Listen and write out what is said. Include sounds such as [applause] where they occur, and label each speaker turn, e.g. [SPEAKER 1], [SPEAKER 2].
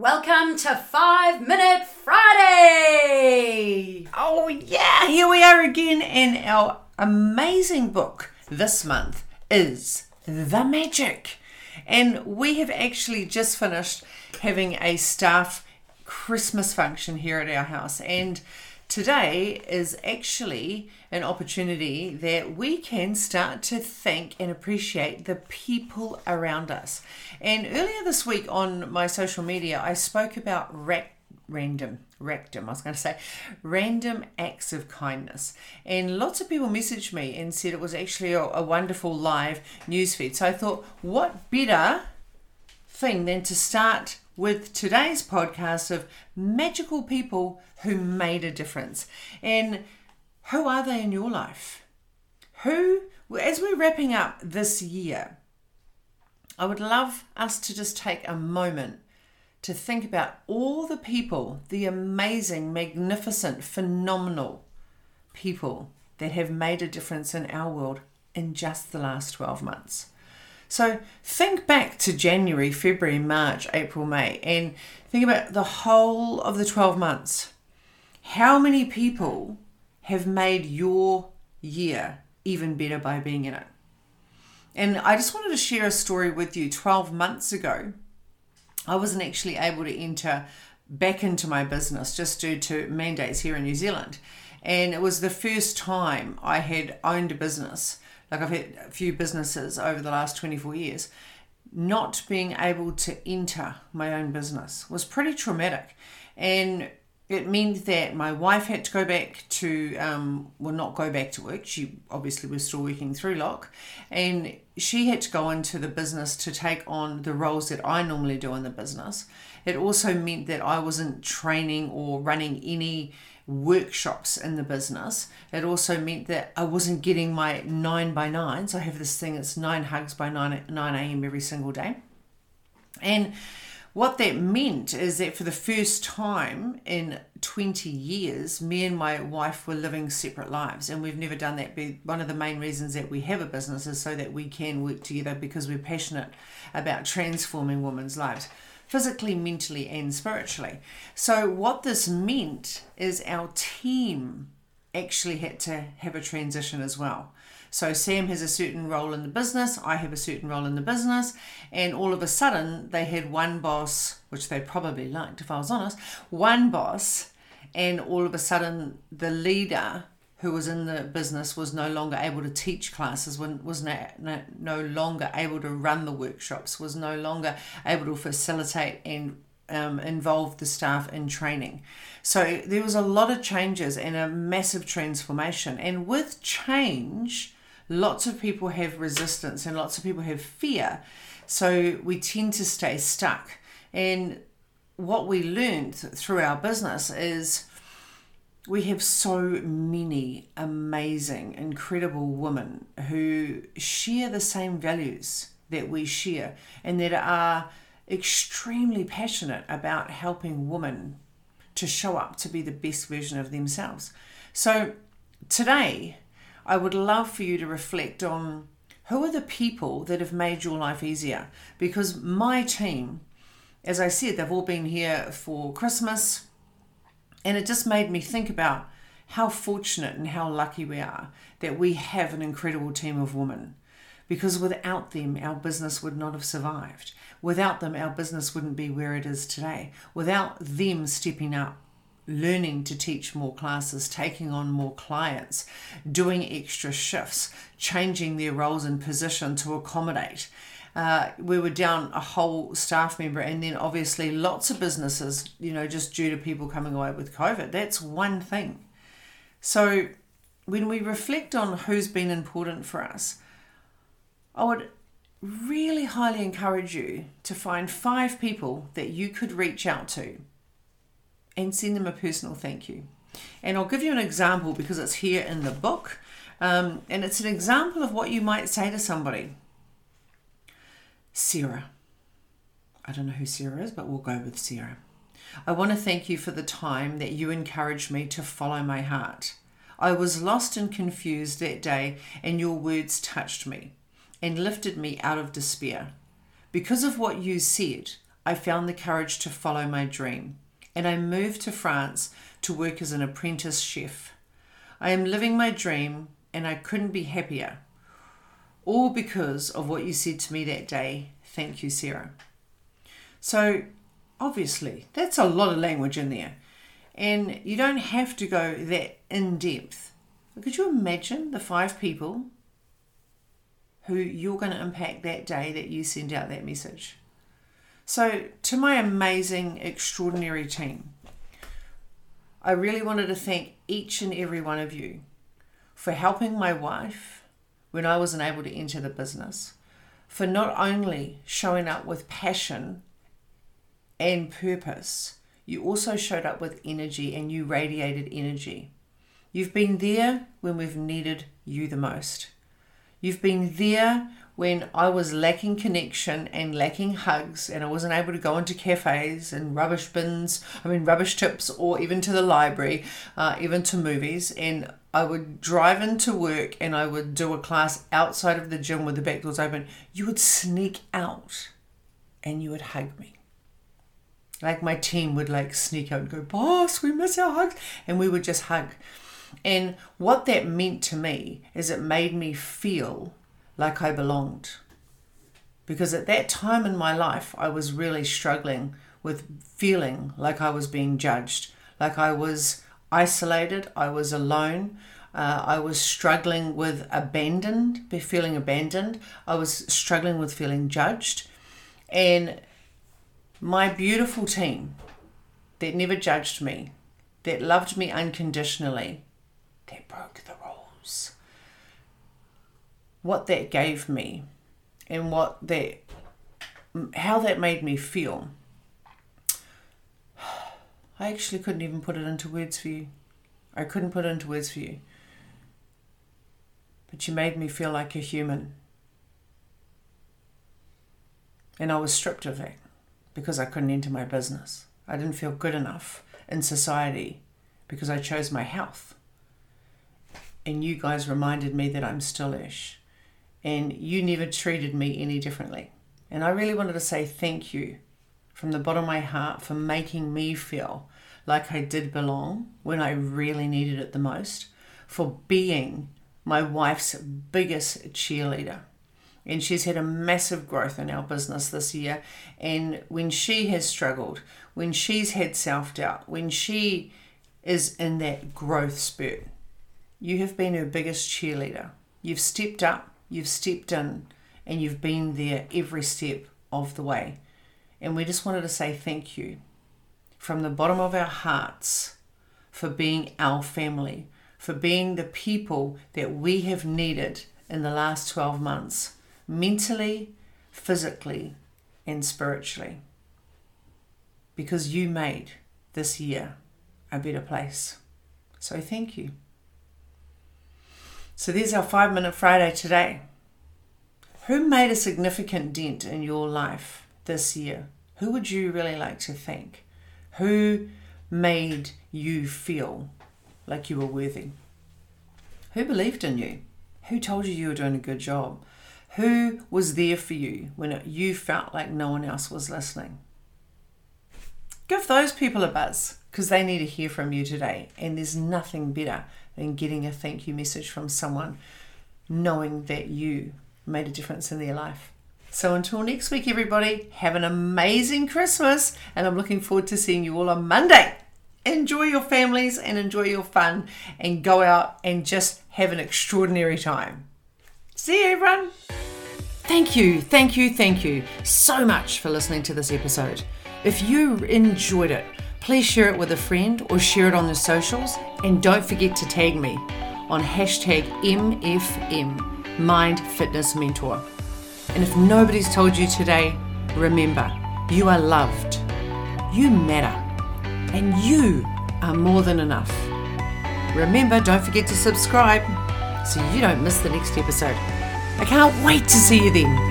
[SPEAKER 1] Welcome to Five Minute Friday!
[SPEAKER 2] Oh, yeah, here we are again, and our amazing book this month is The Magic. And we have actually just finished having a staff Christmas function here at our house, and today is actually an opportunity that we can start to thank and appreciate the people around us. And earlier this week on my social media, I spoke about random, random, I was going to say, random acts of kindness. And lots of people messaged me and said it was actually a, a wonderful live newsfeed. So I thought, what better thing than to start with today's podcast of magical people who made a difference. And who are they in your life? Who, as we're wrapping up this year, I would love us to just take a moment to think about all the people, the amazing, magnificent, phenomenal people that have made a difference in our world in just the last 12 months. So think back to January, February, March, April, May, and think about the whole of the 12 months. How many people have made your year even better by being in it? And I just wanted to share a story with you. 12 months ago, I wasn't actually able to enter back into my business just due to mandates here in New Zealand. And it was the first time I had owned a business like I've had a few businesses over the last 24 years, not being able to enter my own business was pretty traumatic. And it meant that my wife had to go back to, um, well, not go back to work. She obviously was still working through lock. And she had to go into the business to take on the roles that I normally do in the business. It also meant that I wasn't training or running any workshops in the business. It also meant that I wasn't getting my nine by nine. So I have this thing, it's nine hugs by 9, 9 a.m. every single day. And what that meant is that for the first time in 20 years, me and my wife were living separate lives. And we've never done that. One of the main reasons that we have a business is so that we can work together because we're passionate about transforming women's lives physically, mentally, and spiritually. So, what this meant is our team actually had to have a transition as well. So, Sam has a certain role in the business, I have a certain role in the business, and all of a sudden they had one boss, which they probably liked if I was honest, one boss, and all of a sudden the leader who was in the business was no longer able to teach classes, was no, longer able to run the workshops, was no longer able to facilitate and um, involve the staff in training. So there was a lot of changes and a massive transformation. And with change, lots of people have resistance and lots of people have fear. So we tend to stay stuck. And what we learned through our business is we have so many amazing, incredible women who share the same values that we share and that are extremely passionate about helping women to show up to be the best version of themselves. So, today, I would love for you to reflect on who are the people that have made your life easier because my team, as I said, they've all been here for Christmas and it just made me think about how fortunate and how lucky we are that we have an incredible team of women. Because without them, our business would not have survived. Without them, our business wouldn't be where it is today. Without them stepping up, learning to teach more classes, taking on more clients, doing extra shifts, changing their roles and position to accommodate, uh, we were down a whole staff member, and then obviously lots of businesses, you know, just due to people coming away with COVID. That's one thing. So when we reflect on who's been important for us, I would really highly encourage you to find five people that you could reach out to and send them a personal thank you. And I'll give you an example because it's here in the book. Um, and it's an example of what you might say to somebody. Sarah. I don't know who Sarah is, but we'll go with Sarah. I want to thank you for the time that you encouraged me to follow my heart. I was lost and confused that day, and your words touched me and lifted me out of despair. Because of what you said, I found the courage to follow my dream and I moved to France to work as an apprentice chef. I am living my dream and I couldn't be happier. All because of what you said to me that day. Thank you, Sarah. So, obviously, that's a lot of language in there. And you don't have to go that in depth. But could you imagine the five people who you're going to impact that day that you send out that message? So, to my amazing, extraordinary team, I really wanted to thank each and every one of you for helping my wife when I wasn't able to enter the business, for not only showing up with passion and purpose, you also showed up with energy and you radiated energy. You've been there when we've needed you the most. You've been there when I was lacking connection and lacking hugs, and I wasn't able to go into cafes and rubbish bins, I mean, rubbish tips, or even to the library, uh, even to movies. And I would drive into work and I would do a class outside of the gym with the back doors open. You would sneak out and you would hug me. Like my team would like sneak out and go, Boss, we miss our hugs. And we would just hug. And what that meant to me is it made me feel like I belonged. Because at that time in my life, I was really struggling with feeling like I was being judged, like I was isolated, I was alone. Uh, I was struggling with abandoned, feeling abandoned. I was struggling with feeling judged. And my beautiful team that never judged me, that loved me unconditionally, that broke the rules what that gave me and what that how that made me feel. [sighs] I actually couldn't even put it into words for you. I couldn't put it into words for you. But you made me feel like a human. And i was stripped of that because i couldn't enter my business. I didn't feel good enough in society because i chose my health. And you guys reminded me that i'm still ish and you never treated me any differently. And I really wanted to say thank you from the bottom of my heart for making me feel like I did belong when I really needed it the most, for being my wife's biggest cheerleader. And she's had a massive growth in our business this year. And when she has struggled, when she's had self doubt, when she is in that growth spurt, you have been her biggest cheerleader. You've stepped up, You've stepped in and you've been there every step of the way. And we just wanted to say thank you from the bottom of our hearts for being our family, for being the people that we have needed in the last 12 months, mentally, physically, and spiritually. Because you made this year a better place. So thank you. So there's our five minute Friday today. Who made a significant dent in your life this year? Who would you really like to thank? Who made you feel like you were worthy? Who believed in you? Who told you you were doing a good job? Who was there for you when you felt like no one else was listening? Give those people a buzz because they need to hear from you today. And there's nothing better and getting a thank you message from someone knowing that you made a difference in their life. So until next week, everybody, have an amazing Christmas, and I'm looking forward to seeing you all on Monday. Enjoy your families and enjoy your fun, and go out and just have an extraordinary time. See you, everyone. Thank you, thank you, thank you so much for listening to this episode. If you enjoyed it, Please share it with a friend or share it on the socials. And don't forget to tag me on hashtag MFM, Mind Fitness Mentor. And if nobody's told you today, remember, you are loved, you matter, and you are more than enough. Remember, don't forget to subscribe so you don't miss the next episode. I can't wait to see you then.